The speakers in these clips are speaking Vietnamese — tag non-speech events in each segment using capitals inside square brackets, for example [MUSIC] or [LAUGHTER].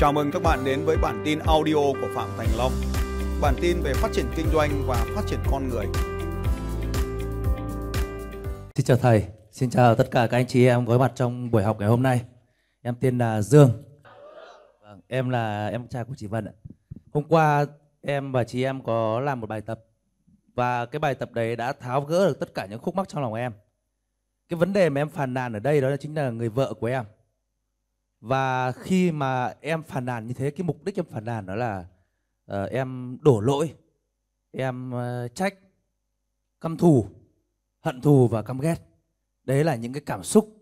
Chào mừng các bạn đến với bản tin audio của Phạm Thành Long. Bản tin về phát triển kinh doanh và phát triển con người. Xin chào thầy, xin chào tất cả các anh chị em có mặt trong buổi học ngày hôm nay. Em tên là Dương. Vâng, em là em trai của chị Vân ạ. Hôm qua em và chị em có làm một bài tập và cái bài tập đấy đã tháo gỡ được tất cả những khúc mắc trong lòng em. Cái vấn đề mà em phàn nàn ở đây đó là chính là người vợ của em. Và khi mà em phàn nàn như thế, cái mục đích em phàn nàn đó là uh, em đổ lỗi, em uh, trách, căm thù, hận thù và căm ghét. Đấy là những cái cảm xúc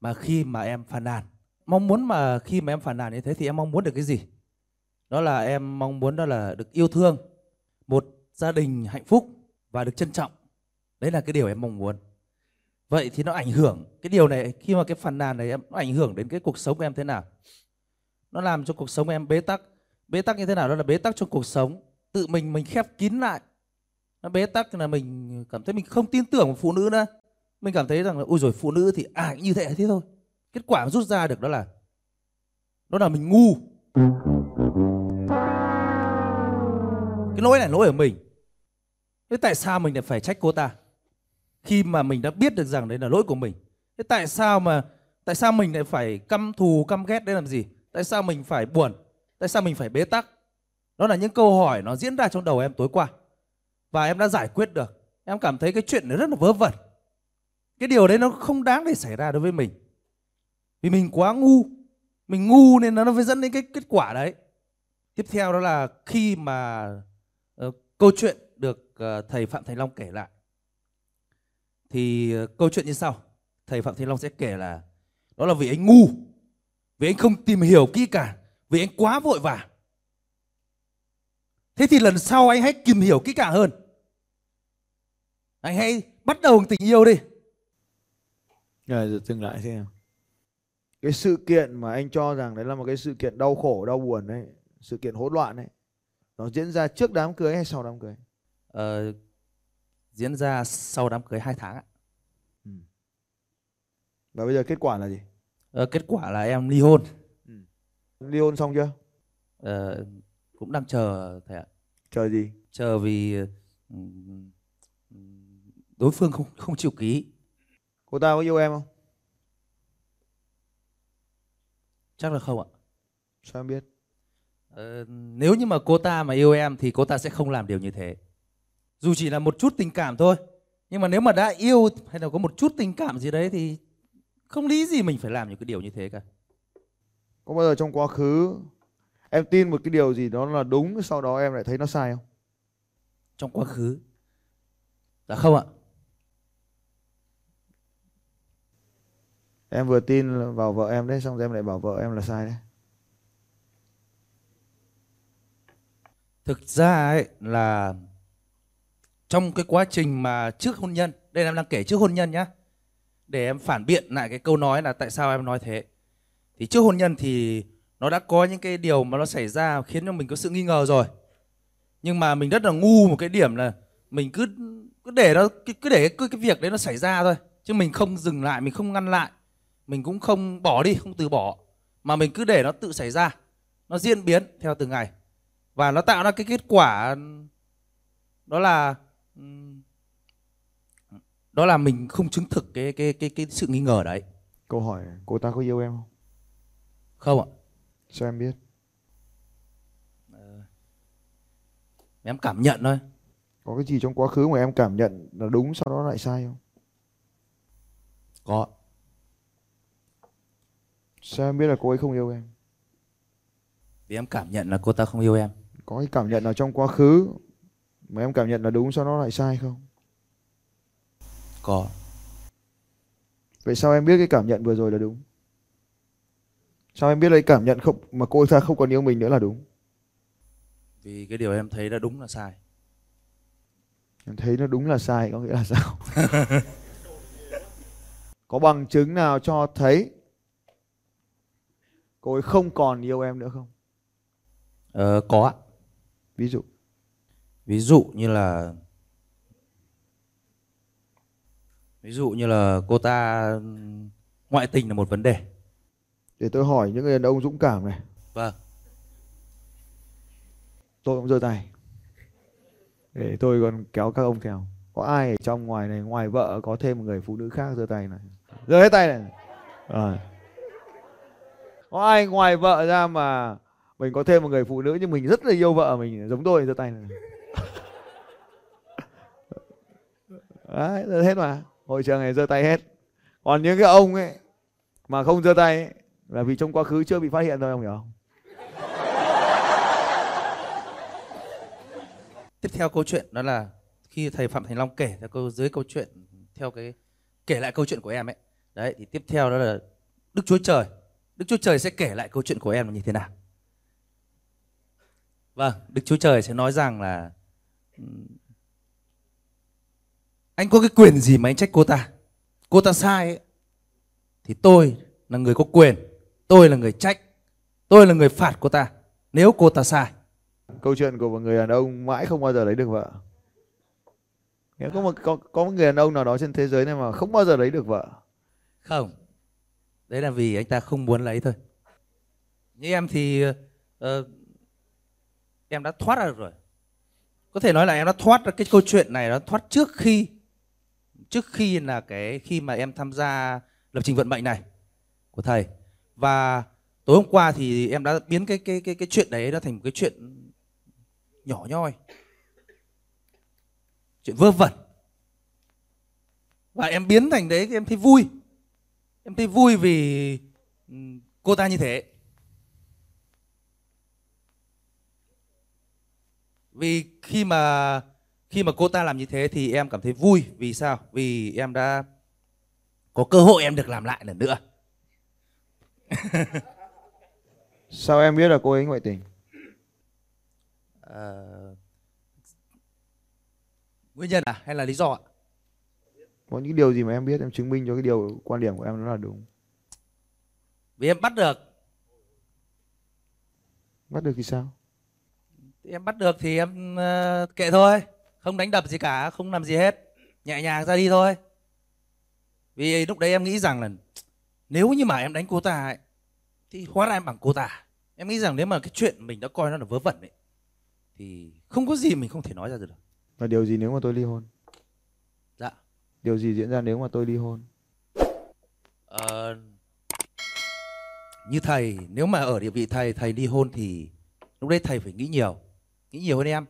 mà khi mà em phàn nàn. Mong muốn mà khi mà em phàn nàn như thế thì em mong muốn được cái gì? Đó là em mong muốn đó là được yêu thương, một gia đình hạnh phúc và được trân trọng. Đấy là cái điều em mong muốn vậy thì nó ảnh hưởng, cái điều này, khi mà cái phàn nàn này em nó ảnh hưởng đến cái cuộc sống của em thế nào? Nó làm cho cuộc sống em bế tắc. Bế tắc như thế nào? Đó là bế tắc trong cuộc sống. Tự mình mình khép kín lại. Nó bế tắc là mình cảm thấy mình không tin tưởng vào phụ nữ nữa. Mình cảm thấy rằng là ui rồi phụ nữ thì à như thế thế thôi. Kết quả rút ra được đó là đó là mình ngu. Cái lỗi này lỗi ở mình. Thế tại sao mình lại phải trách cô ta? Khi mà mình đã biết được rằng đấy là lỗi của mình. Thế tại sao mà tại sao mình lại phải căm thù căm ghét đấy làm gì? Tại sao mình phải buồn? Tại sao mình phải bế tắc? Đó là những câu hỏi nó diễn ra trong đầu em tối qua. Và em đã giải quyết được. Em cảm thấy cái chuyện này rất là vớ vẩn. Cái điều đấy nó không đáng để xảy ra đối với mình. Vì mình quá ngu. Mình ngu nên nó mới dẫn đến cái kết quả đấy. Tiếp theo đó là khi mà uh, câu chuyện được uh, thầy phạm thành long kể lại thì ờ, câu chuyện như sau. Thầy phạm thiên long sẽ kể là đó là vì anh ngu vì anh không tìm hiểu kỹ cả vì anh quá vội vàng. Thế thì lần sau anh hãy tìm hiểu kỹ càng hơn. Anh hãy bắt đầu tình yêu đi. Rồi dừng lại xem. Cái sự kiện mà anh cho rằng đấy là một cái sự kiện đau khổ đau buồn đấy sự kiện hỗn loạn đấy nó diễn ra trước đám cưới hay sau đám cưới? Ờ, diễn ra sau đám cưới 2 tháng ạ. Ừ. Và bây giờ kết quả là gì? Ờ, kết quả là em ly hôn. Ừ. Ly hôn xong chưa? Ờ, cũng đang chờ thầy ạ. Chờ gì? Chờ vì ừ, đối phương không không chịu ký. Cô ta có yêu em không? Chắc là không ạ. Sao em biết? Ờ, nếu như mà cô ta mà yêu em thì cô ta sẽ không làm điều như thế dù chỉ là một chút tình cảm thôi. Nhưng mà nếu mà đã yêu hay là có một chút tình cảm gì đấy thì không lý gì mình phải làm những cái điều như thế cả. Có bao giờ trong quá khứ em tin một cái điều gì đó là đúng sau đó em lại thấy nó sai không? Trong quá khứ? Dạ không ạ. Em vừa tin vào vợ em đấy xong rồi em lại bảo vợ em là sai đấy. Thực ra ấy là trong cái quá trình mà trước hôn nhân đây em đang kể trước hôn nhân nhá. Để em phản biện lại cái câu nói là tại sao em nói thế. Thì trước hôn nhân thì nó đã có những cái điều mà nó xảy ra khiến cho mình có sự nghi ngờ rồi. Nhưng mà mình rất là ngu một cái điểm là mình cứ cứ để nó cứ để cái, cái việc đấy nó xảy ra thôi. Chứ mình không dừng lại mình không ngăn lại. Mình cũng không bỏ đi không từ bỏ. Mà mình cứ để nó tự xảy ra. Nó diễn biến theo từng ngày. Và nó tạo ra cái kết quả đó là đó là mình không chứng thực cái cái cái cái sự nghi ngờ đấy. Câu hỏi cô ta có yêu em không? Không ạ. Sao em biết? Ờ, em cảm nhận thôi. Có cái gì trong quá khứ mà em cảm nhận là đúng sau đó lại sai không? Có sao em biết là cô ấy không yêu em? Vì em cảm nhận là cô ta không yêu em. Có cái cảm nhận nào trong quá khứ mà em cảm nhận là đúng sau đó lại sai không? Có. Vậy sao em biết cái cảm nhận vừa rồi là đúng? Sao em biết lấy cảm nhận không mà cô ta không còn yêu mình nữa là đúng? Vì cái điều em thấy là đúng là sai. Em thấy nó đúng là sai có nghĩa là sao? [LAUGHS] Có bằng chứng nào cho thấy cô ấy không còn yêu em nữa không? Ờ, có ạ. Ví dụ ví dụ như là ví dụ như là cô ta ngoại tình là một vấn đề. Để tôi hỏi những người đàn ông dũng cảm này. Vâng. Tôi cũng giơ tay. Để tôi còn kéo các ông theo. Có ai ở trong ngoài này ngoài vợ có thêm một người phụ nữ khác giơ tay này? Giơ hết tay này. À. có ai ngoài vợ ra mà mình có thêm một người phụ nữ nhưng mình rất là yêu vợ mình? Giống tôi giơ tay này đấy hết mà. Hội trường này giơ tay hết. Còn những cái ông ấy mà không giơ tay ấy, là vì trong quá khứ chưa bị phát hiện thôi ông hiểu không? Tiếp theo câu chuyện đó là khi thầy phạm thành long kể ra câu dưới câu chuyện theo cái kể lại câu chuyện của em ấy. Đấy thì tiếp theo đó là đức chúa trời. Đức chúa trời sẽ kể lại câu chuyện của em là như thế nào. Vâng đức chúa trời sẽ nói rằng là anh có cái quyền gì mà anh trách cô ta? Cô ta sai ấy, thì tôi là người có quyền tôi là người trách tôi là người phạt cô ta nếu cô ta sai. Câu chuyện của một người đàn ông mãi không bao giờ lấy được vợ. Nghĩa có một có, có một người đàn ông nào đó trên thế giới này mà không bao giờ lấy được vợ. Không đấy là vì anh ta không muốn lấy thôi. Như em thì ờ, em đã thoát ra được rồi có thể nói là em đã thoát ra cái câu chuyện này nó thoát trước khi trước khi là cái khi mà em tham gia lập trình vận mệnh này của thầy. Và tối hôm qua thì em đã biến cái cái cái cái chuyện đấy nó thành một cái chuyện nhỏ nhoi, chuyện vơ vẩn. Và em biến thành đấy em thấy vui. Em thấy vui vì ừ, cô ta như thế. Vì khi mà khi mà cô ta làm như thế thì em cảm thấy vui. Vì sao? Vì em đã có cơ hội em được làm lại lần nữa. [LAUGHS] Sao em biết là cô ấy ngoại tình? Ờ, nguyên nhân à? Hay là lý do ạ? Có những điều gì mà em biết em chứng minh cho cái điều quan điểm của em nó là đúng. Vì em bắt được. Bắt được thì sao Thì em bắt được thì em ờ, kệ thôi. Không đánh đập gì cả không làm gì hết. Nhẹ nhàng ra đi thôi. Vì lúc đấy em nghĩ rằng là nếu như mà em đánh cô ta ấy, thì hóa ra em bằng cô ta. Em nghĩ rằng nếu mà cái chuyện mình đã coi nó là vớ vẩn ấy thì không có gì mình không thể nói ra được. Và điều gì nếu mà tôi ly hôn? Dạ. Điều gì diễn ra nếu mà tôi ly hôn? Ờ, như thầy nếu mà ở địa vị thầy thầy ly hôn thì lúc đấy thầy phải nghĩ nhiều nghĩ nhiều hơn em.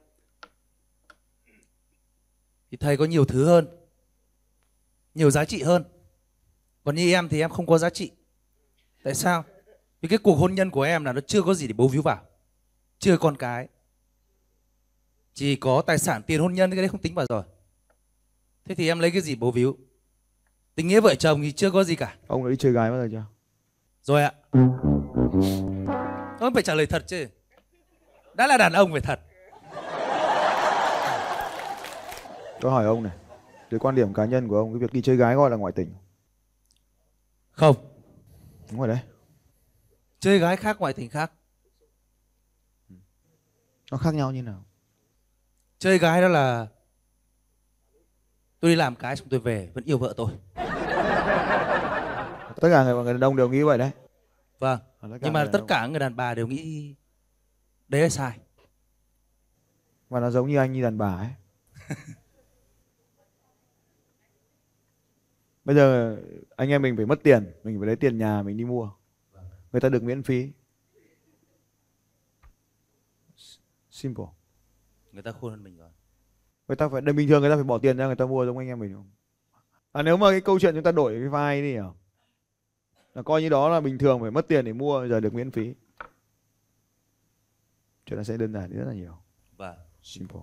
Thì thầy có nhiều thứ hơn nhiều giá trị hơn. Còn như em thì em không có giá trị. Tại sao? Vì cái cuộc hôn nhân của em là nó chưa có gì để bấu víu vào chưa con cái. Chỉ có tài sản tiền hôn nhân cái đấy không tính vào rồi. Thế thì em lấy cái gì bấu víu? Tình nghĩa vợ chồng thì chưa có gì cả. Ông đi chơi gái bao giờ chưa? Rồi ạ. Ông phải trả lời thật chứ. Đã là đàn ông phải thật tôi hỏi ông này từ quan điểm cá nhân của ông cái việc đi chơi gái gọi là ngoại tình. Không. Đúng rồi đấy. Chơi gái khác ngoại tình khác. Nó khác nhau như nào? Chơi gái đó là tôi đi làm cái xong tôi về vẫn yêu vợ tôi. [LAUGHS] Tất cả người, người đàn ông đều nghĩ vậy đấy. Vâng. Nhưng mà tất ông. cả người đàn bà đều nghĩ đấy là sai. Và nó giống như anh như đàn bà ấy [LAUGHS] bây giờ anh em mình phải mất tiền mình phải lấy tiền nhà mình đi mua. Người ta được miễn phí. Simple. Người ta khôn hơn mình rồi. Người ta phải đơn bình thường người ta phải bỏ tiền ra người ta mua giống anh em mình. Không à nếu mà cái câu chuyện chúng ta đổi cái vai đi hiểu là coi như đó là bình thường phải mất tiền để mua giờ được miễn phí. Chuyện nó sẽ đơn giản rất là nhiều. Và simple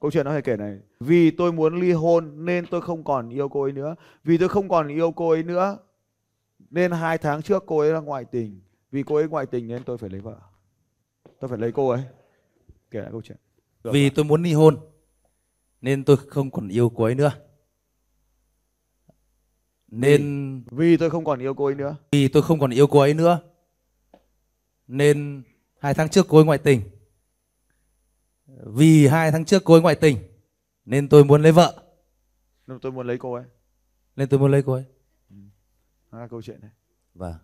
câu chuyện nó phải kể này. Vì tôi muốn ly hôn nên tôi không còn yêu cô ấy nữa. Vì tôi không còn yêu cô ấy nữa nên hai tháng trước cô ấy là ngoại tình. Vì cô ấy ngoại tình nên tôi phải lấy vợ. Tôi phải lấy cô ấy. Kể lại câu chuyện. Được vì ạ. tôi muốn ly hôn nên tôi không còn yêu cô ấy nữa. Nên vì tôi không còn yêu cô ấy nữa. vì tôi không còn yêu cô ấy nữa nên hai tháng trước cô ấy ngoại tình vì hai tháng trước cô ấy ngoại tình nên tôi muốn lấy vợ. Nên tôi muốn lấy cô ấy. Nên tôi muốn lấy cô ấy. Đó là câu chuyện này. Và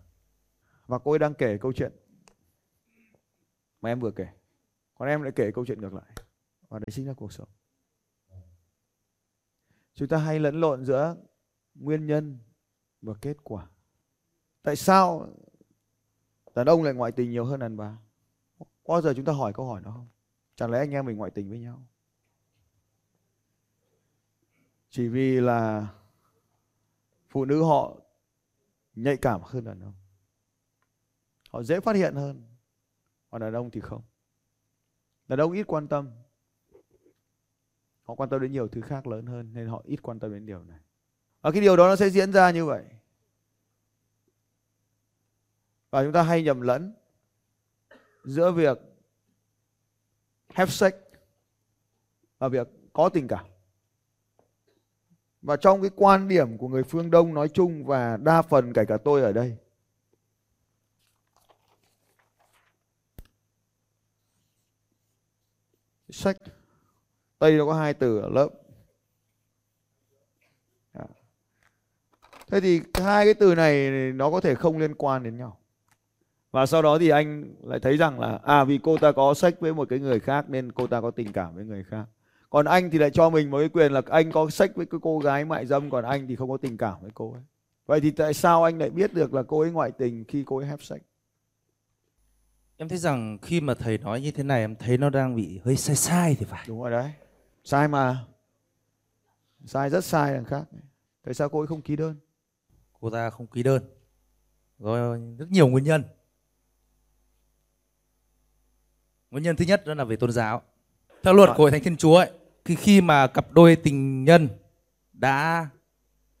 và cô ấy đang kể câu chuyện mà em vừa kể. Còn em lại kể câu chuyện ngược lại. Và đấy chính là cuộc sống. Chúng ta hay lẫn lộn giữa nguyên nhân và kết quả. Tại sao đàn ông lại ngoại tình nhiều hơn đàn bà? Có bao giờ chúng ta hỏi câu hỏi đó không chẳng lẽ anh em mình ngoại tình với nhau? Chỉ vì là phụ nữ họ nhạy cảm hơn đàn ông. Họ dễ phát hiện hơn, còn đàn ông thì không. Đàn ông ít quan tâm. Họ quan tâm đến nhiều thứ khác lớn hơn, nên họ ít quan tâm đến điều này. Và cái điều đó nó sẽ diễn ra như vậy. Và chúng ta hay nhầm lẫn giữa việc have sex. Và việc có tình cảm. Và trong cái quan điểm của người phương Đông nói chung và đa phần kể cả tôi ở đây sách Tây nó có hai từ ở lớp. Dạ. Thế thì hai cái từ này nó có thể không liên quan đến nhau và sau đó thì anh lại thấy rằng là à vì cô ta có sách với một cái người khác nên cô ta có tình cảm với người khác. Còn anh thì lại cho mình một cái quyền là anh có sách với cái cô gái mại dâm còn anh thì không có tình cảm với cô ấy. Vậy thì tại sao anh lại biết được là cô ấy ngoại tình khi cô ấy have sex Em thấy rằng khi mà thầy nói như thế này em thấy nó đang bị hơi sai sai thì phải. đúng rồi đấy. Sai mà. Sai rất sai đằng khác. Tại sao cô ấy không ký đơn? Cô ta không ký đơn. Rồi rất nhiều nguyên nhân. Nguyên nhân thứ nhất đó là về tôn giáo. Theo luật của Hội Thánh Thiên Chúa ấy, khi khi mà cặp đôi tình nhân đã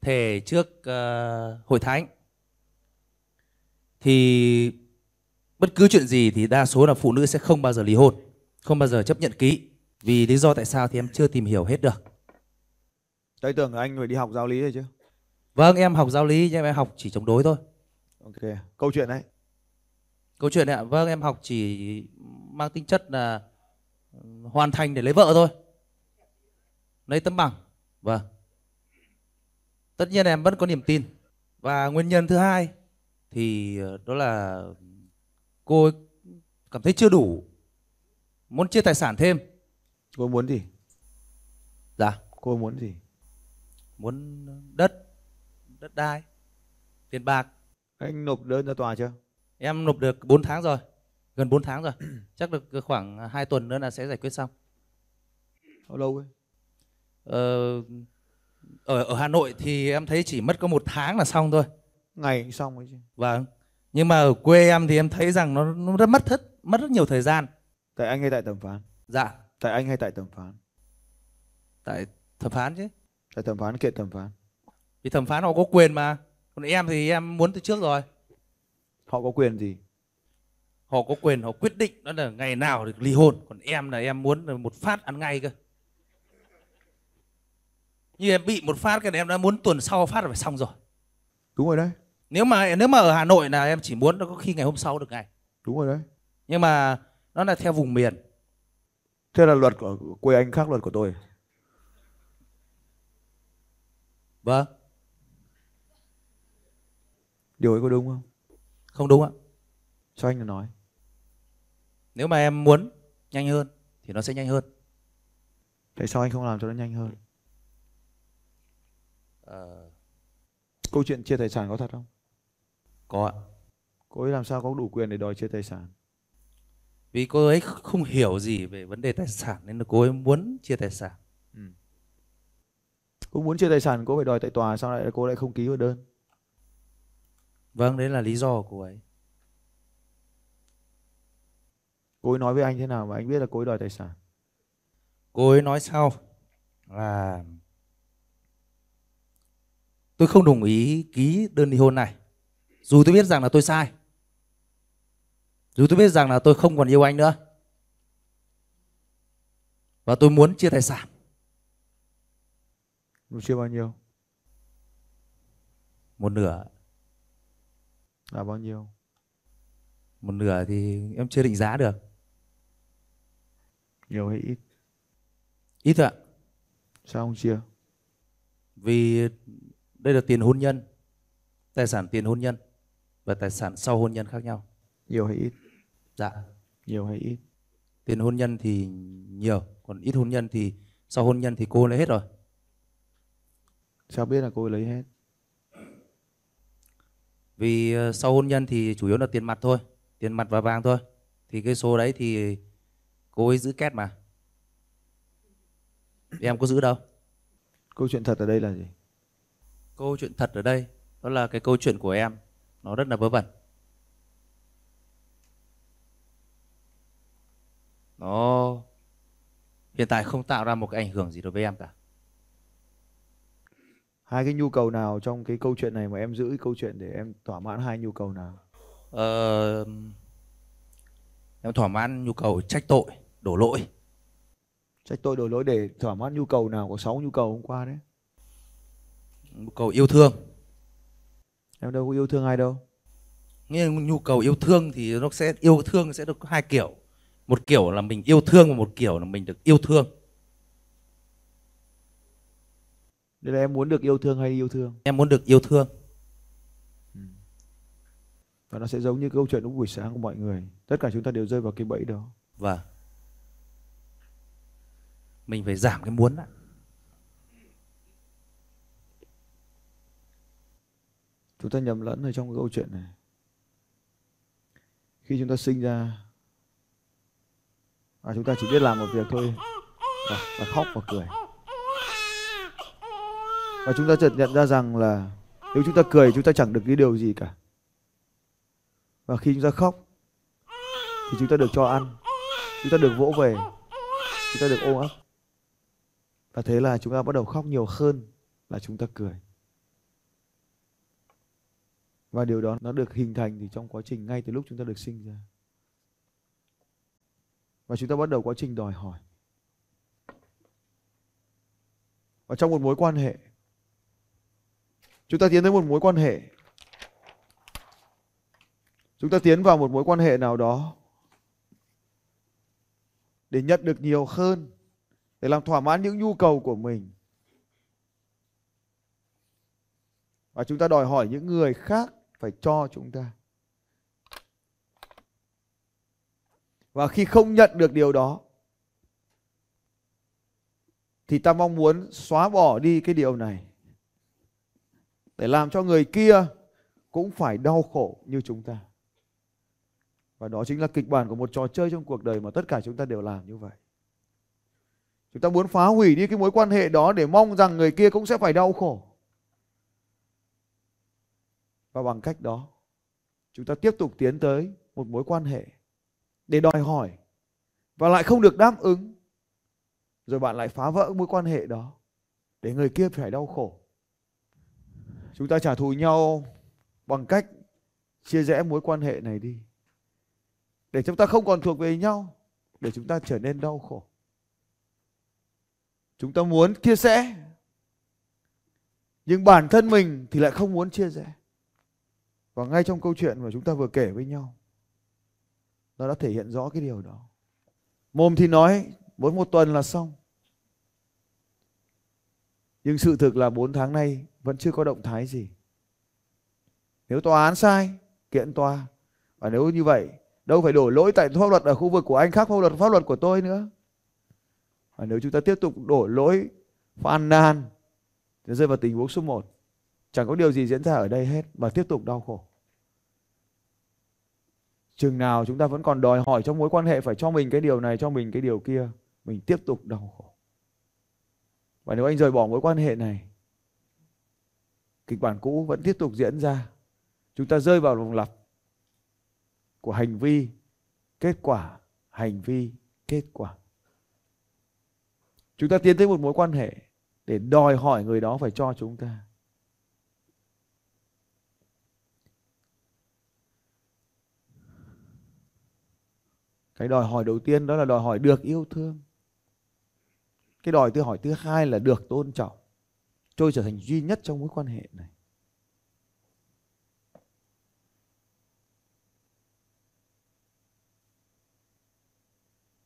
thề trước ờ, hội thánh thì bất cứ chuyện gì thì đa số là phụ nữ sẽ không bao giờ ly hôn, không bao giờ chấp nhận ký. Vì lý do tại sao thì em chưa tìm hiểu hết được. tôi tưởng là anh phải đi học giáo lý rồi chứ Vâng, em học giáo lý nhưng em học chỉ chống đối thôi. ok câu chuyện đấy Câu chuyện này ạ, vâng em học chỉ mang tính chất là ừ, hoàn thành để lấy vợ thôi. Lấy tấm bằng. Vâng. Tất nhiên em vẫn có niềm tin. Và nguyên nhân thứ hai thì ờ, đó là cô ấy cảm thấy chưa đủ. Muốn chia tài sản thêm. cô muốn gì Dạ, cô muốn gì muốn đất, đất đai, tiền bạc. anh nộp đơn ra tòa chưa Em nộp được 4 tháng rồi. Gần 4 tháng rồi. [CLEARS THROAT] Chắc được khoảng 2 tuần nữa là sẽ giải quyết xong. bao lâu ấy Ờ, ở ở Hà Nội thì em thấy chỉ mất có một tháng là xong thôi. ngày xong ấy chứ Vâng. Nhưng mà ở quê em thì em thấy rằng nó, nó rất mất rất mất rất nhiều thời gian. tại anh hay tại thẩm phán Dạ, tại anh hay tại thẩm phán tại thẩm phán chứ. tại thẩm phán kiện thẩm phán Vì thẩm phán họ có quyền mà. Còn em thì em muốn từ trước rồi. họ có quyền gì Họ có quyền họ quyết định đó là ngày nào được ly hôn. Còn em là em muốn là một phát ăn ngay cơ. Như em bị một phát cái này em đã muốn tuần sau phát là phải xong rồi. đúng rồi đấy Nếu mà nếu mà ở Hà Nội là em chỉ muốn nó có khi ngày hôm sau được ngày. đúng rồi đấy Nhưng mà nó là theo vùng miền. thế là luật của quê anh khác luật của tôi Vâng, điều ấy có đúng không không đúng ạ. sao anh nói Nếu mà em muốn nhanh hơn thì nó sẽ nhanh hơn. tại sao anh không làm cho nó nhanh hơn Ờ, câu chuyện chia tài sản có thật không có ạ. cô ấy làm sao có đủ quyền để đòi chia tài sản Vì cô ấy không hiểu gì về vấn đề tài sản nên là cô ấy muốn chia tài sản. cô muốn chia tài sản cô phải đòi tại tòa sao lại cô lại không ký vào đơn Vâng, đấy là lý do của cô ấy. Cô ấy nói với anh thế nào mà anh biết là cô ấy đòi tài sản Cô ấy nói sau là tôi không đồng ý ký đơn ly hôn này. Dù tôi biết rằng là tôi sai. Dù tôi biết rằng là tôi không còn yêu anh nữa. Và tôi muốn chia tài sản. Chia bao nhiêu Một nửa. là bao nhiêu Một nửa thì em chưa định giá được. Nhiều hay ít Ít ạ. sao không chia Vì đây là tiền hôn nhân. Tài sản tiền hôn nhân. Và tài sản sau hôn nhân khác nhau. nhiều hay ít Dạ. nhiều hay ít tiền hôn nhân thì nhiều còn ít hôn nhân thì sau hôn nhân thì cô lấy hết rồi sao biết là cô ấy lấy hết vì ờ, sau hôn nhân thì chủ yếu là tiền mặt thôi tiền mặt và vàng thôi thì cái số đấy thì cô ấy giữ két mà. Em có giữ đâu. Câu chuyện thật ở đây là gì? Câu chuyện thật ở đây đó là cái câu chuyện của em. Nó rất là vớ vẩn. Nó hiện tại không tạo ra một cái ảnh hưởng gì đối với em cả. Hai cái nhu cầu nào trong cái câu chuyện này mà em giữ cái câu chuyện để em thỏa mãn hai nhu cầu nào? Ờ, em thỏa mãn nhu cầu trách tội đổ lỗi. Trách tôi đổ lỗi để thỏa mãn nhu cầu nào có 6 nhu cầu hôm qua đấy. Nhu cầu yêu thương. Em đâu có yêu thương ai đâu. Nghĩa là nhu cầu yêu thương thì nó sẽ yêu thương sẽ được hai kiểu. Một kiểu là mình yêu thương và một kiểu là mình được yêu thương. Đây là em muốn được yêu thương hay yêu thương? Em muốn được yêu thương. Và nó sẽ giống như câu chuyện lúc buổi sáng của mọi người. Tất cả chúng ta đều rơi vào cái bẫy đó. Và mình phải giảm cái muốn lại chúng ta nhầm lẫn ở trong cái câu chuyện này. Khi chúng ta sinh ra à, chúng ta chỉ biết làm một việc thôi và, và khóc và cười. Và chúng ta chợt nhận ra rằng là nếu chúng ta cười chúng ta chẳng được cái điều gì cả. Và khi chúng ta khóc thì chúng ta được cho ăn chúng ta được vỗ về chúng ta được ôm ấp và thế là chúng ta bắt đầu khóc nhiều hơn là chúng ta cười. Và điều đó nó được hình thành thì trong quá trình, ngay từ lúc chúng ta được sinh ra. Và chúng ta bắt đầu quá trình đòi hỏi. Và trong một mối quan hệ, chúng ta tiến tới một mối quan hệ. Chúng ta tiến vào một mối quan hệ nào đó để nhận được nhiều hơn để làm thỏa mãn những nhu cầu của mình. Và chúng ta đòi hỏi những người khác phải cho chúng ta. Và khi không nhận được điều đó, thì ta mong muốn xóa bỏ đi cái điều này, để làm cho người kia cũng phải đau khổ như chúng ta. Và đó chính là kịch bản của một trò chơi trong cuộc đời mà tất cả chúng ta đều làm như vậy chúng ta muốn phá hủy đi cái mối quan hệ đó để mong rằng người kia cũng sẽ phải đau khổ. Và bằng cách đó, chúng ta tiếp tục tiến tới một mối quan hệ để đòi hỏi và lại không được đáp ứng. Rồi bạn lại phá vỡ mối quan hệ đó để người kia phải đau khổ. Chúng ta trả thù nhau bằng cách chia rẽ mối quan hệ này đi. Để chúng ta không còn thuộc về nhau, để chúng ta trở nên đau khổ chúng ta muốn chia sẻ. Nhưng bản thân mình thì lại không muốn chia sẻ. Và ngay trong câu chuyện mà chúng ta vừa kể với nhau, nó đã thể hiện rõ cái điều đó. Mồm thì nói, muốn một tuần là xong. Nhưng sự thực là 4 tháng nay vẫn chưa có động thái gì. Nếu tòa án sai, kiện tòa. Và nếu như vậy, đâu phải đổ lỗi tại pháp luật ở khu vực của anh khác pháp luật pháp luật của tôi nữa và nếu chúng ta tiếp tục đổ lỗi phàn nàn thì rơi vào tình huống số 1 chẳng có điều gì diễn ra ở đây hết mà tiếp tục đau khổ. Chừng nào chúng ta vẫn còn đòi hỏi trong mối quan hệ phải cho mình cái điều này, cho mình cái điều kia, mình tiếp tục đau khổ. Và nếu anh rời bỏ mối quan hệ này, kịch bản cũ vẫn tiếp tục diễn ra. Chúng ta rơi vào vòng lặp của hành vi, kết quả, hành vi, kết quả chúng ta tiến tới một mối quan hệ để đòi hỏi người đó phải cho chúng ta. Cái đòi hỏi đầu tiên đó là đòi hỏi được yêu thương. Cái đòi tư hỏi thứ hai là được tôn trọng. Tôi trở thành duy nhất trong mối quan hệ này.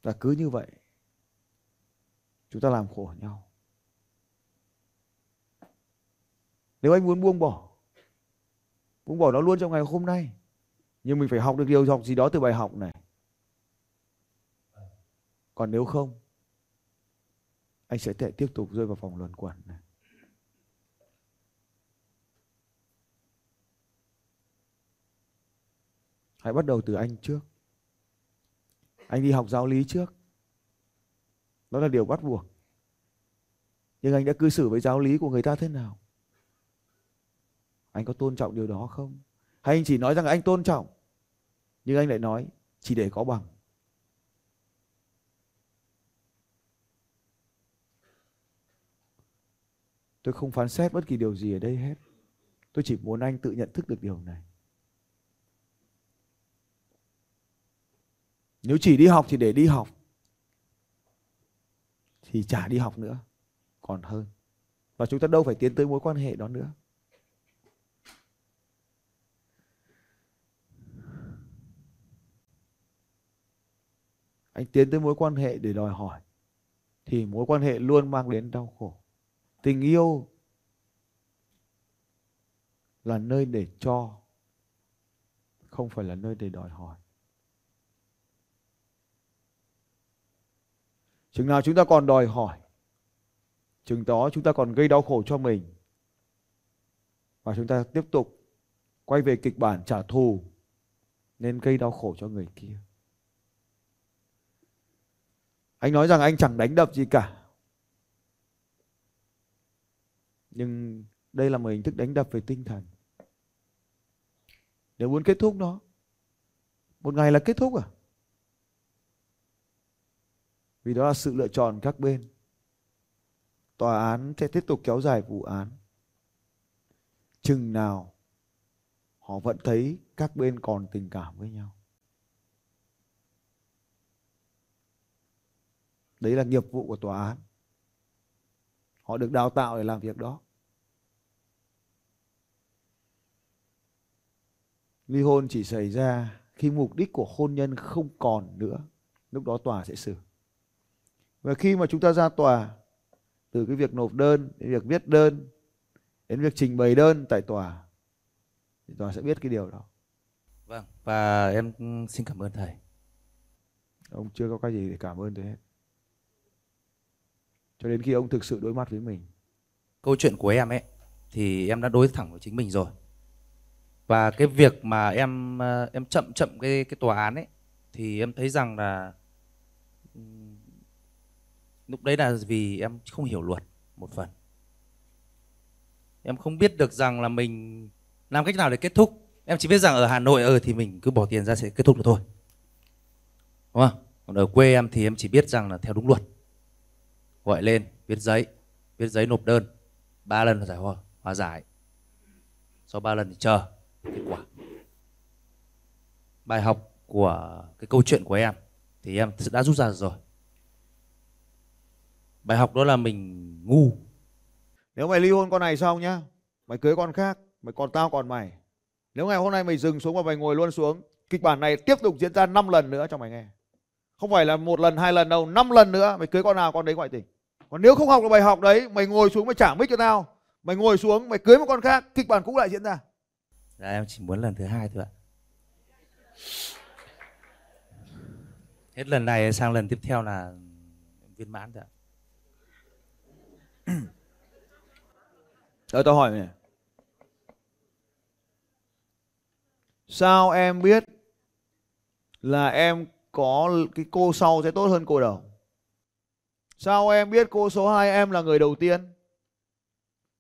Và cứ như vậy chúng ta làm khổ nhau. Nếu anh muốn buông bỏ buông bỏ nó luôn trong ngày hôm nay, nhưng mình phải học được điều học gì đó từ bài học này. Còn nếu không, anh sẽ thể tiếp tục rơi vào vòng luẩn quẩn này. Hãy bắt đầu từ anh trước. Anh đi học giáo lý trước đó là điều bắt buộc. Nhưng anh đã cư xử với giáo lý của người ta thế nào? Anh có tôn trọng điều đó không? Hay anh chỉ nói rằng anh tôn trọng, nhưng anh lại nói chỉ để có bằng? Tôi không phán xét bất kỳ điều gì ở đây hết. Tôi chỉ muốn anh tự nhận thức được điều này. Nếu chỉ đi học thì để đi học thì chả đi học nữa, còn hơn. Và chúng ta đâu phải tiến tới mối quan hệ đó nữa. Anh tiến tới mối quan hệ để đòi hỏi, thì mối quan hệ luôn mang đến đau khổ. Tình yêu là nơi để cho, không phải là nơi để đòi hỏi. Chừng nào chúng ta còn đòi hỏi, chừng đó chúng ta còn gây đau khổ cho mình, và chúng ta tiếp tục quay về kịch bản trả thù, nên gây đau khổ cho người kia. Anh nói rằng anh chẳng đánh đập gì cả. Nhưng đây là một hình thức đánh đập về tinh thần. Nếu muốn kết thúc nó, một ngày là kết thúc à? Vì đó là sự lựa chọn các bên. Tòa án sẽ tiếp tục kéo dài vụ án. Chừng nào họ vẫn thấy các bên còn tình cảm với nhau. Đấy là nghiệp vụ của tòa án. Họ được đào tạo để làm việc đó. Ly hôn chỉ xảy ra khi mục đích của hôn nhân không còn nữa. Lúc đó tòa sẽ xử và khi mà chúng ta ra tòa từ cái việc nộp đơn đến việc viết đơn đến việc trình bày đơn tại tòa thì tòa sẽ biết cái điều đó. Vâng và em xin cảm ơn thầy. Ông chưa có cái gì để cảm ơn tôi hết. Cho đến khi ông thực sự đối mặt với mình. Câu chuyện của em ấy thì em đã đối thẳng với chính mình rồi. Và cái việc mà em em chậm chậm cái cái tòa án ấy thì em thấy rằng là lúc đấy là vì em không hiểu luật một phần. Em không biết được rằng là mình làm cách nào để kết thúc. Em chỉ biết rằng ở hà nội ờ thì mình cứ bỏ tiền ra sẽ kết thúc được thôi. Đúng không? Còn ở quê em thì em chỉ biết rằng là theo đúng luật. Gọi lên viết giấy viết giấy nộp đơn. Ba lần là giải hòa, hòa giải. Sau ba lần thì chờ kết quả. Bài học của cái câu chuyện của em thì em đã rút ra rồi bài học đó là mình ngu. Nếu mày ly hôn con này xong nhá mày cưới con khác mày còn tao còn mày. Nếu ngày hôm nay mày dừng xuống và mày ngồi luôn xuống kịch bản này tiếp tục diễn ra 5 lần nữa cho mày nghe. Không phải là một lần hai lần đâu năm lần nữa mày cưới con nào con đấy ngoại tình. Còn nếu không học được bài học đấy mày ngồi xuống mày trả mic cho tao. Mày ngồi xuống mày cưới một con khác kịch bản cũng lại diễn ra. Dạ em chỉ muốn lần thứ hai thôi ạ. Hết lần này sang lần tiếp theo là viên mãn rồi ạ [CLEARS THROAT] Ờ, Rồi tôi hỏi này, Sao em biết là em có cái cô sau sẽ tốt hơn cô đầu? Sao em biết cô số 2 em là người đầu tiên?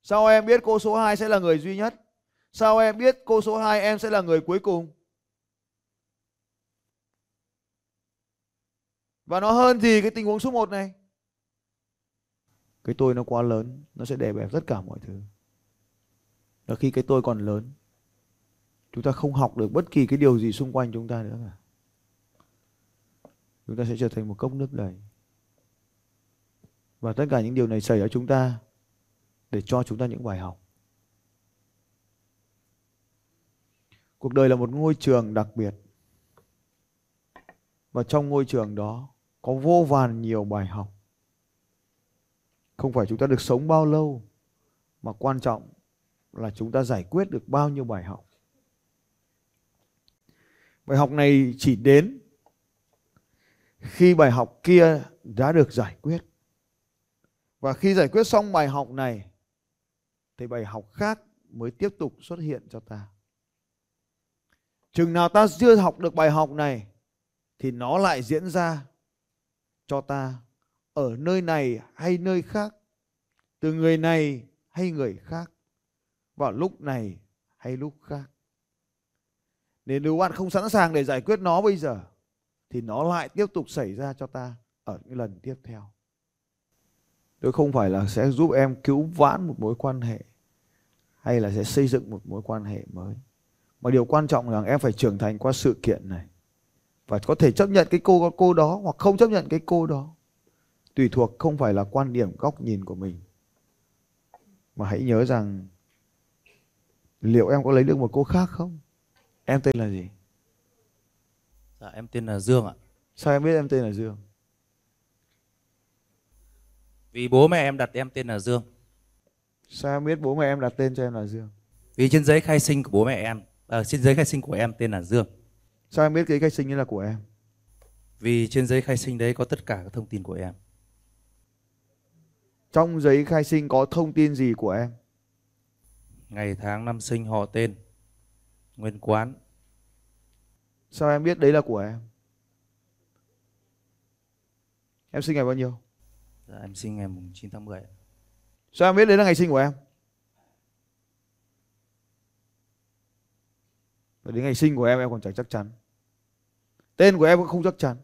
Sao em biết cô số 2 sẽ là người duy nhất? Sao em biết cô số 2 em sẽ là người cuối cùng? Và nó hơn gì cái tình huống số 1 này? Cái tôi nó quá lớn, nó sẽ đè bẹp tất cả mọi thứ. Và khi cái tôi còn lớn, chúng ta không học được bất kỳ cái điều gì xung quanh chúng ta nữa cả. Chúng ta sẽ trở thành một cốc nước đầy. Và tất cả những điều này xảy ở chúng ta để cho chúng ta những bài học. Cuộc đời là một ngôi trường đặc biệt. Và trong ngôi trường đó có vô vàn nhiều bài học. Không phải chúng ta được sống bao lâu, mà quan trọng là chúng ta giải quyết được bao nhiêu bài học. Bài học này chỉ đến khi bài học kia đã được giải quyết và khi giải quyết xong bài học này, thì bài học khác mới tiếp tục xuất hiện cho ta chừng nào ta chưa học được bài học này, thì nó lại diễn ra cho ta ở nơi này hay nơi khác? Từ người này hay người khác? Vào lúc này hay lúc khác? Nên nếu bạn không sẵn sàng để giải quyết nó bây giờ, thì nó lại tiếp tục xảy ra cho ta ở những lần tiếp theo. Tôi không phải là sẽ giúp em cứu vãn một mối quan hệ, hay là sẽ xây dựng một mối quan hệ mới. Mà điều quan trọng là em phải trưởng thành qua sự kiện này. Và có thể chấp nhận cái cô cô đó, hoặc không chấp nhận cái cô đó tùy thuộc không phải là quan điểm góc nhìn của mình mà hãy nhớ rằng liệu em có lấy được một cô khác không em tên là gì Dạ em tên là Dương ạ. sao em biết em tên là dương Vì bố mẹ em đặt em tên là Dương. sao em biết bố mẹ em đặt tên cho em là dương Vì trên giấy khai sinh của bố mẹ em, à, trên giấy khai sinh của em tên là Dương. sao em biết cái cách sinh như là của em Vì trên giấy khai sinh đấy có tất cả các thông tin của em. Trong giấy khai sinh có thông tin gì của em? Ngày tháng năm sinh họ tên, nguyên quán, sao em biết đấy là của em? Em sinh ngày bao nhiêu? Dạ, em sinh ngày mùng 9 tháng 10. sao em biết đấy là ngày sinh của em? Và đến ngày sinh của em em còn chẳng chắc chắn. Tên của em cũng không chắc chắn.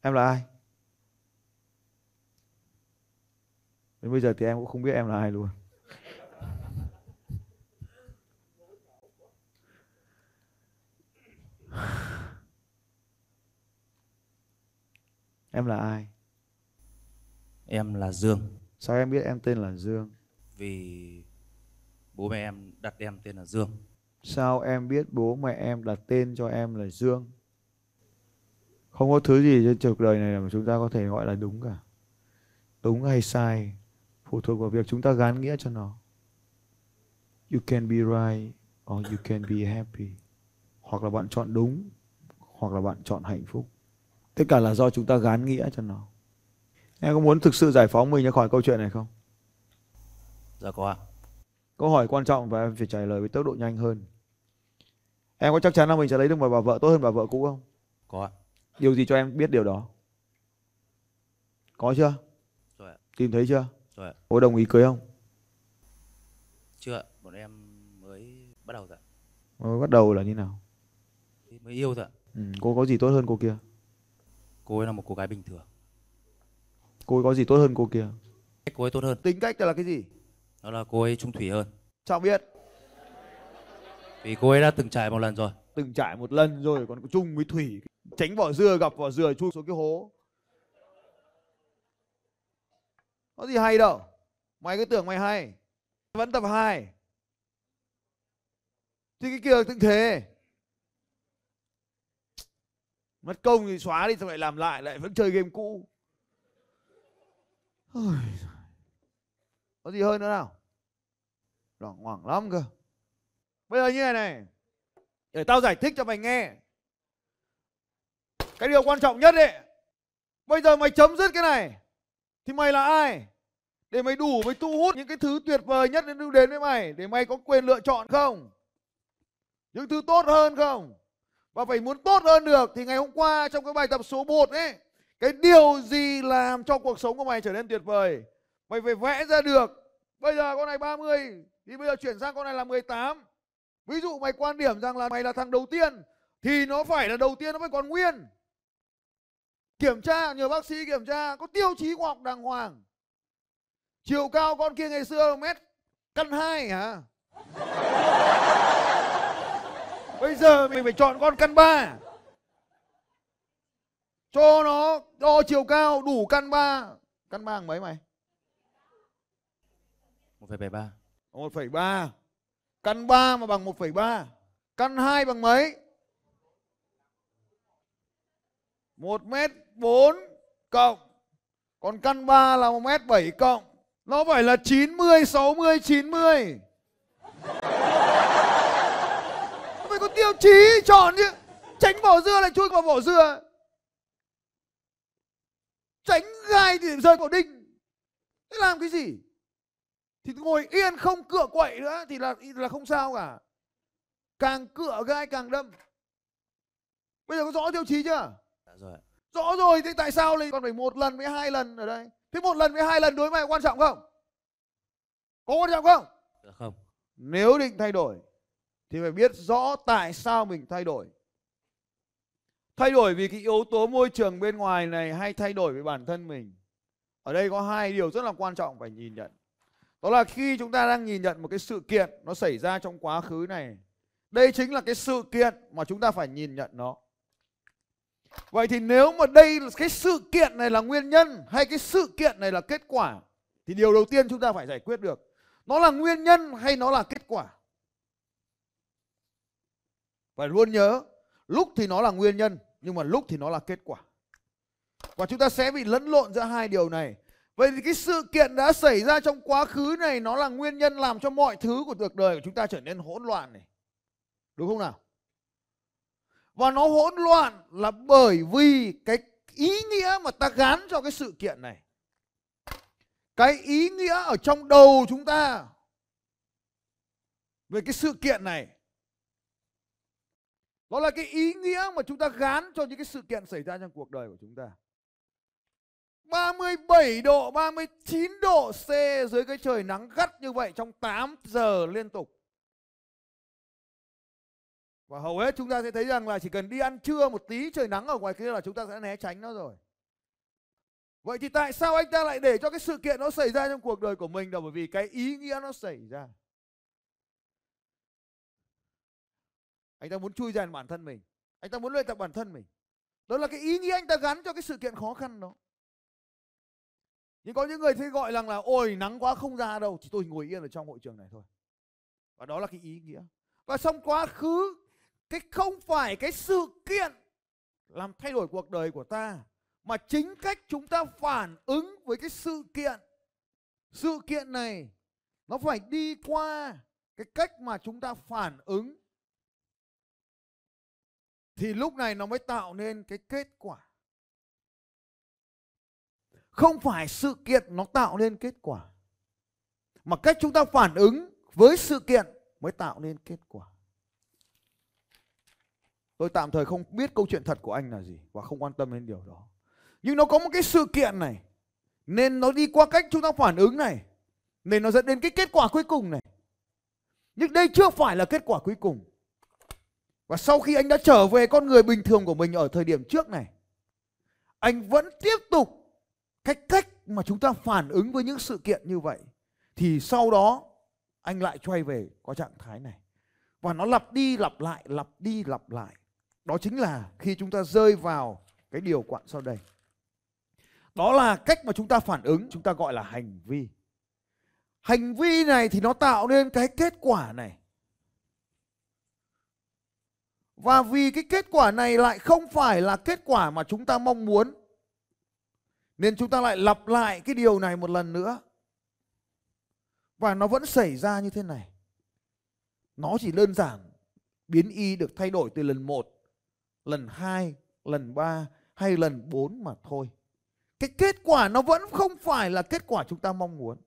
Em là ai Đến bây giờ thì em cũng không biết em là ai luôn Em là ai Em là Dương. Sao em biết em tên là Dương Vì bố mẹ em đặt em tên là Dương. Sao em biết bố mẹ em đặt tên cho em là Dương? Không có thứ gì trên cuộc đời này mà chúng ta có thể gọi là đúng cả. Đúng hay sai phụ thuộc vào việc chúng ta gán nghĩa cho nó. You can be right or you can be happy. Hoặc là bạn chọn đúng hoặc là bạn chọn hạnh phúc. Tất cả là do chúng ta gán nghĩa cho nó. Em có muốn thực sự giải phóng mình ra khỏi câu chuyện này không? Dạ có ạ. Câu hỏi quan trọng và em phải trả lời với tốc độ nhanh hơn. Em có chắc chắn là mình sẽ lấy được một bà vợ tốt hơn bà vợ cũ không? Có ạ. Điều gì cho em biết điều đó? Có chưa? Rồi ạ. Tìm thấy chưa? Rồi ạ. Cô đồng ý cưới không? Chưa ạ. Bọn em mới bắt đầu rồi ạ. Mới bắt đầu là như nào? Mới yêu rồi ạ. Ừ, cô có gì tốt hơn cô kia? Cô ấy là một cô gái bình thường. Cô ấy có gì tốt hơn cô kia? Cách cô ấy tốt hơn. Tính cách là cái gì? Đó là cô ấy trung thủy hơn. Sao biết? Vì cô ấy đã từng trải một lần rồi. Từng trải một lần rồi còn chung với Thủy. Tránh vỏ dưa gặp vỏ dừa chui xuống cái hố. Có gì hay đâu. Mày cứ tưởng mày hay. Vẫn tập 2. Thì cái kia cũng thế. Mất công thì xóa đi, xong lại làm lại lại vẫn chơi game cũ. Ôi. Có gì hơn nữa nào? Loảng hoảng lắm cơ. Bây giờ như này này. Để tao giải thích cho mày nghe. Cái điều quan trọng nhất ấy. Bây giờ mày chấm dứt cái này. Thì mày là ai? Để mày đủ mày thu hút những cái thứ tuyệt vời nhất đến đến với mày. Để mày có quyền lựa chọn không? Những thứ tốt hơn không? Và phải muốn tốt hơn được thì ngày hôm qua trong cái bài tập số 1 ấy. Cái điều gì làm cho cuộc sống của mày trở nên tuyệt vời? Mày phải vẽ ra được. Bây giờ con này 30 thì bây giờ chuyển sang con này là 18. Ví dụ mày quan điểm rằng là mày là thằng đầu tiên, thì nó phải là đầu tiên, nó phải còn nguyên. Kiểm tra nhờ bác sĩ kiểm tra có tiêu chí khoa học đàng hoàng. Chiều cao con kia ngày xưa mét căn hai hả? Bây giờ mình phải chọn con căn ba Cho nó đo chiều cao đủ căn ba Căn ba bằng mấy mày? 1,73. 1,3 Căn 3 mà bằng 1,3 Căn 2 bằng mấy? 1 mét 4 cộng. Còn căn 3 là 1m7 cộng. Nó phải là 90, 60, 90 phải có tiêu chí chọn chứ. Tránh vỏ dưa lại chui vào vỏ dưa. Tránh gai thì rơi vào đinh. Thế làm cái gì? Thì ngồi yên không cựa quậy nữa thì là là không sao cả. Càng cựa gai càng đâm. Bây giờ có rõ tiêu chí chưa? Dạ rồi rõ rồi thế tại sao lại còn phải một lần với hai lần ở đây. Thế một lần với hai lần đối với mày quan trọng không? Có quan trọng không? Không. nếu định thay đổi thì phải biết rõ tại sao mình thay đổi. Thay đổi vì cái yếu tố môi trường bên ngoài này hay thay đổi với bản thân mình. Ở đây có hai điều rất là quan trọng phải nhìn nhận. Đó là khi chúng ta đang nhìn nhận một cái sự kiện nó xảy ra trong quá khứ này đây chính là cái sự kiện mà chúng ta phải nhìn nhận nó vậy thì nếu mà đây là cái sự kiện này là nguyên nhân hay cái sự kiện này là kết quả, thì điều đầu tiên chúng ta phải giải quyết được, nó là nguyên nhân hay nó là kết quả? Phải luôn nhớ, lúc thì nó là nguyên nhân, nhưng mà lúc thì nó là kết quả. Và chúng ta sẽ bị lẫn lộn giữa hai điều này. Vậy thì cái sự kiện đã xảy ra trong quá khứ này, nó là nguyên nhân làm cho mọi thứ của cuộc đời của chúng ta trở nên hỗn loạn này. Đúng không nào? Và nó hỗn loạn là bởi vì cái ý nghĩa mà ta gán cho cái sự kiện này cái ý nghĩa ở trong đầu chúng ta về cái sự kiện này đó là cái ý nghĩa mà chúng ta gán cho những cái sự kiện xảy ra trong cuộc đời của chúng ta 37 độ, 39 độ C dưới cái trời nắng gắt như vậy trong 8 giờ liên tục. Và hầu hết chúng ta sẽ thấy rằng là chỉ cần đi ăn trưa một tí, trời nắng ở ngoài kia là chúng ta sẽ né tránh nó rồi. Vậy thì tại sao anh ta lại để cho cái sự kiện nó xảy ra trong cuộc đời của mình là bởi vì cái ý nghĩa nó xảy ra. Anh ta muốn chui rèn bản thân mình. Anh ta muốn luyện tập bản thân mình. Đó là cái ý nghĩa anh ta gắn cho cái sự kiện khó khăn đó. Nhưng có những người thì gọi rằng là, ôi, nắng quá không ra đâu Chỉ tôi ngồi yên ở trong hội trường này thôi Và đó là cái ý nghĩa Và trong quá khứ cái không phải cái sự kiện Làm thay đổi cuộc đời của ta, Mà chính cách chúng ta phản ứng với cái sự kiện. Sự kiện này, Nó phải đi qua Cái cách mà chúng ta phản ứng. Thì lúc này nó mới tạo nên cái kết quả. Không phải sự kiện nó tạo nên kết quả, mà cách chúng ta phản ứng với sự kiện mới tạo nên kết quả tôi tạm thời không biết câu chuyện thật của anh là gì và không quan tâm đến điều đó. Nhưng nó có một cái sự kiện này. Nên nó đi qua cách chúng ta phản ứng này. Nên nó dẫn đến cái kết quả cuối cùng này. Nhưng đây chưa phải là kết quả cuối cùng. Và sau khi anh đã trở về con người bình thường của mình ở thời điểm trước này, anh vẫn tiếp tục cách cách mà chúng ta phản ứng với những sự kiện như vậy. Thì sau đó, anh lại quay về có trạng thái này. Và nó lặp đi lặp lại, lặp đi lặp lại đó chính là khi chúng ta rơi vào cái điều quặn sau đây đó là cách mà chúng ta phản ứng chúng ta gọi là hành vi hành vi này thì nó tạo nên cái kết quả này và vì cái kết quả này lại không phải là kết quả mà chúng ta mong muốn nên chúng ta lại lặp lại cái điều này một lần nữa. Và nó vẫn xảy ra như thế này. Nó chỉ đơn giản biến y được thay đổi từ lần 1, lần 2, lần 3 hay lần 4 mà thôi. Cái kết quả nó vẫn không phải là kết quả chúng ta mong muốn.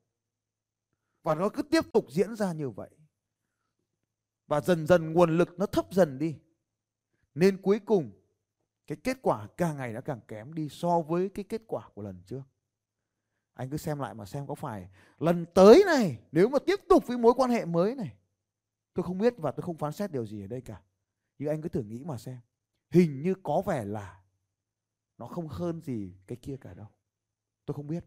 Và nó cứ tiếp tục diễn ra như vậy. Và dần dần nguồn lực nó thấp dần đi. Nên cuối cùng cái kết quả càng ngày nó càng kém đi so với cái kết quả của lần trước anh cứ xem lại mà xem có phải lần tới này nếu mà tiếp tục với mối quan hệ mới này tôi không biết và tôi không phán xét điều gì ở đây cả nhưng anh cứ thử nghĩ mà xem hình như có vẻ là nó không hơn gì cái kia cả đâu tôi không biết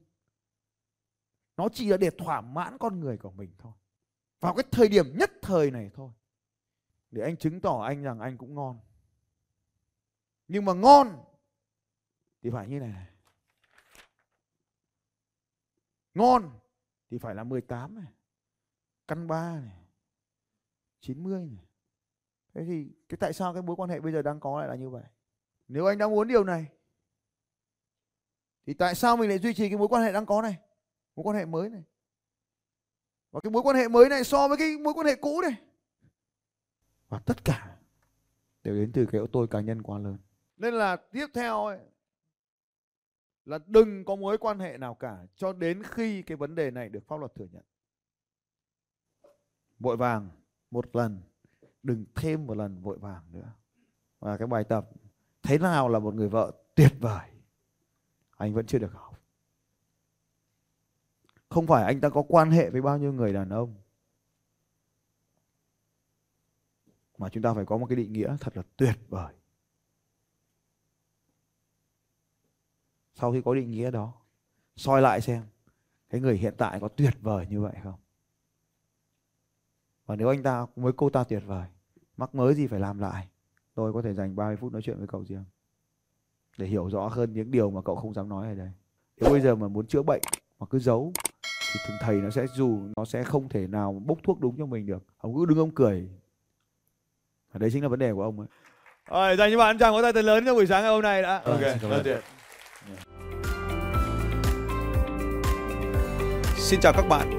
nó chỉ là để thỏa mãn con người của mình thôi vào cái thời điểm nhất thời này thôi để anh chứng tỏ anh rằng anh cũng ngon nhưng mà ngon thì phải như này, này. Ngon thì phải là 18 này. Căn 3 này. 90 này. Thế thì cái tại sao cái mối quan hệ bây giờ đang có lại là như vậy? Nếu anh đang muốn điều này, thì tại sao mình lại duy trì cái mối quan hệ đang có này? Mối quan hệ mới này. Và cái mối quan hệ mới này so với cái mối quan hệ cũ này. Và tất cả đều đến từ cái tôi cá nhân quá lớn nên là tiếp theo ấy, là đừng có mối quan hệ nào cả cho đến khi cái vấn đề này được pháp luật thừa nhận vội vàng, một lần đừng thêm một lần vội vàng nữa. Và cái bài tập, thế nào là một người vợ tuyệt vời? Anh vẫn chưa được học. Không phải anh ta có quan hệ với bao nhiêu người đàn ông, mà chúng ta phải có một cái định nghĩa thật là tuyệt vời. Sau khi có định nghĩa đó, soi lại xem cái người hiện tại có tuyệt vời như vậy không? Và nếu anh ta với cô ta tuyệt vời mắc mới gì phải làm lại tôi có thể dành 30 phút nói chuyện với cậu riêng. Để hiểu rõ hơn những điều mà cậu không dám nói ở đây. Nếu bây giờ mà muốn chữa bệnh mà cứ giấu thì thường thầy nó sẽ dù nó sẽ không thể nào bốc thuốc đúng cho mình được. Ông cứ đứng ông cười. Và đấy chính là vấn đề của ông ấy. Rồi dành cho bạn chàng có tay thật lớn trong buổi sáng ngày hôm nay đã. Vâng, cảm ơn. tuyệt. Xin chào các bạn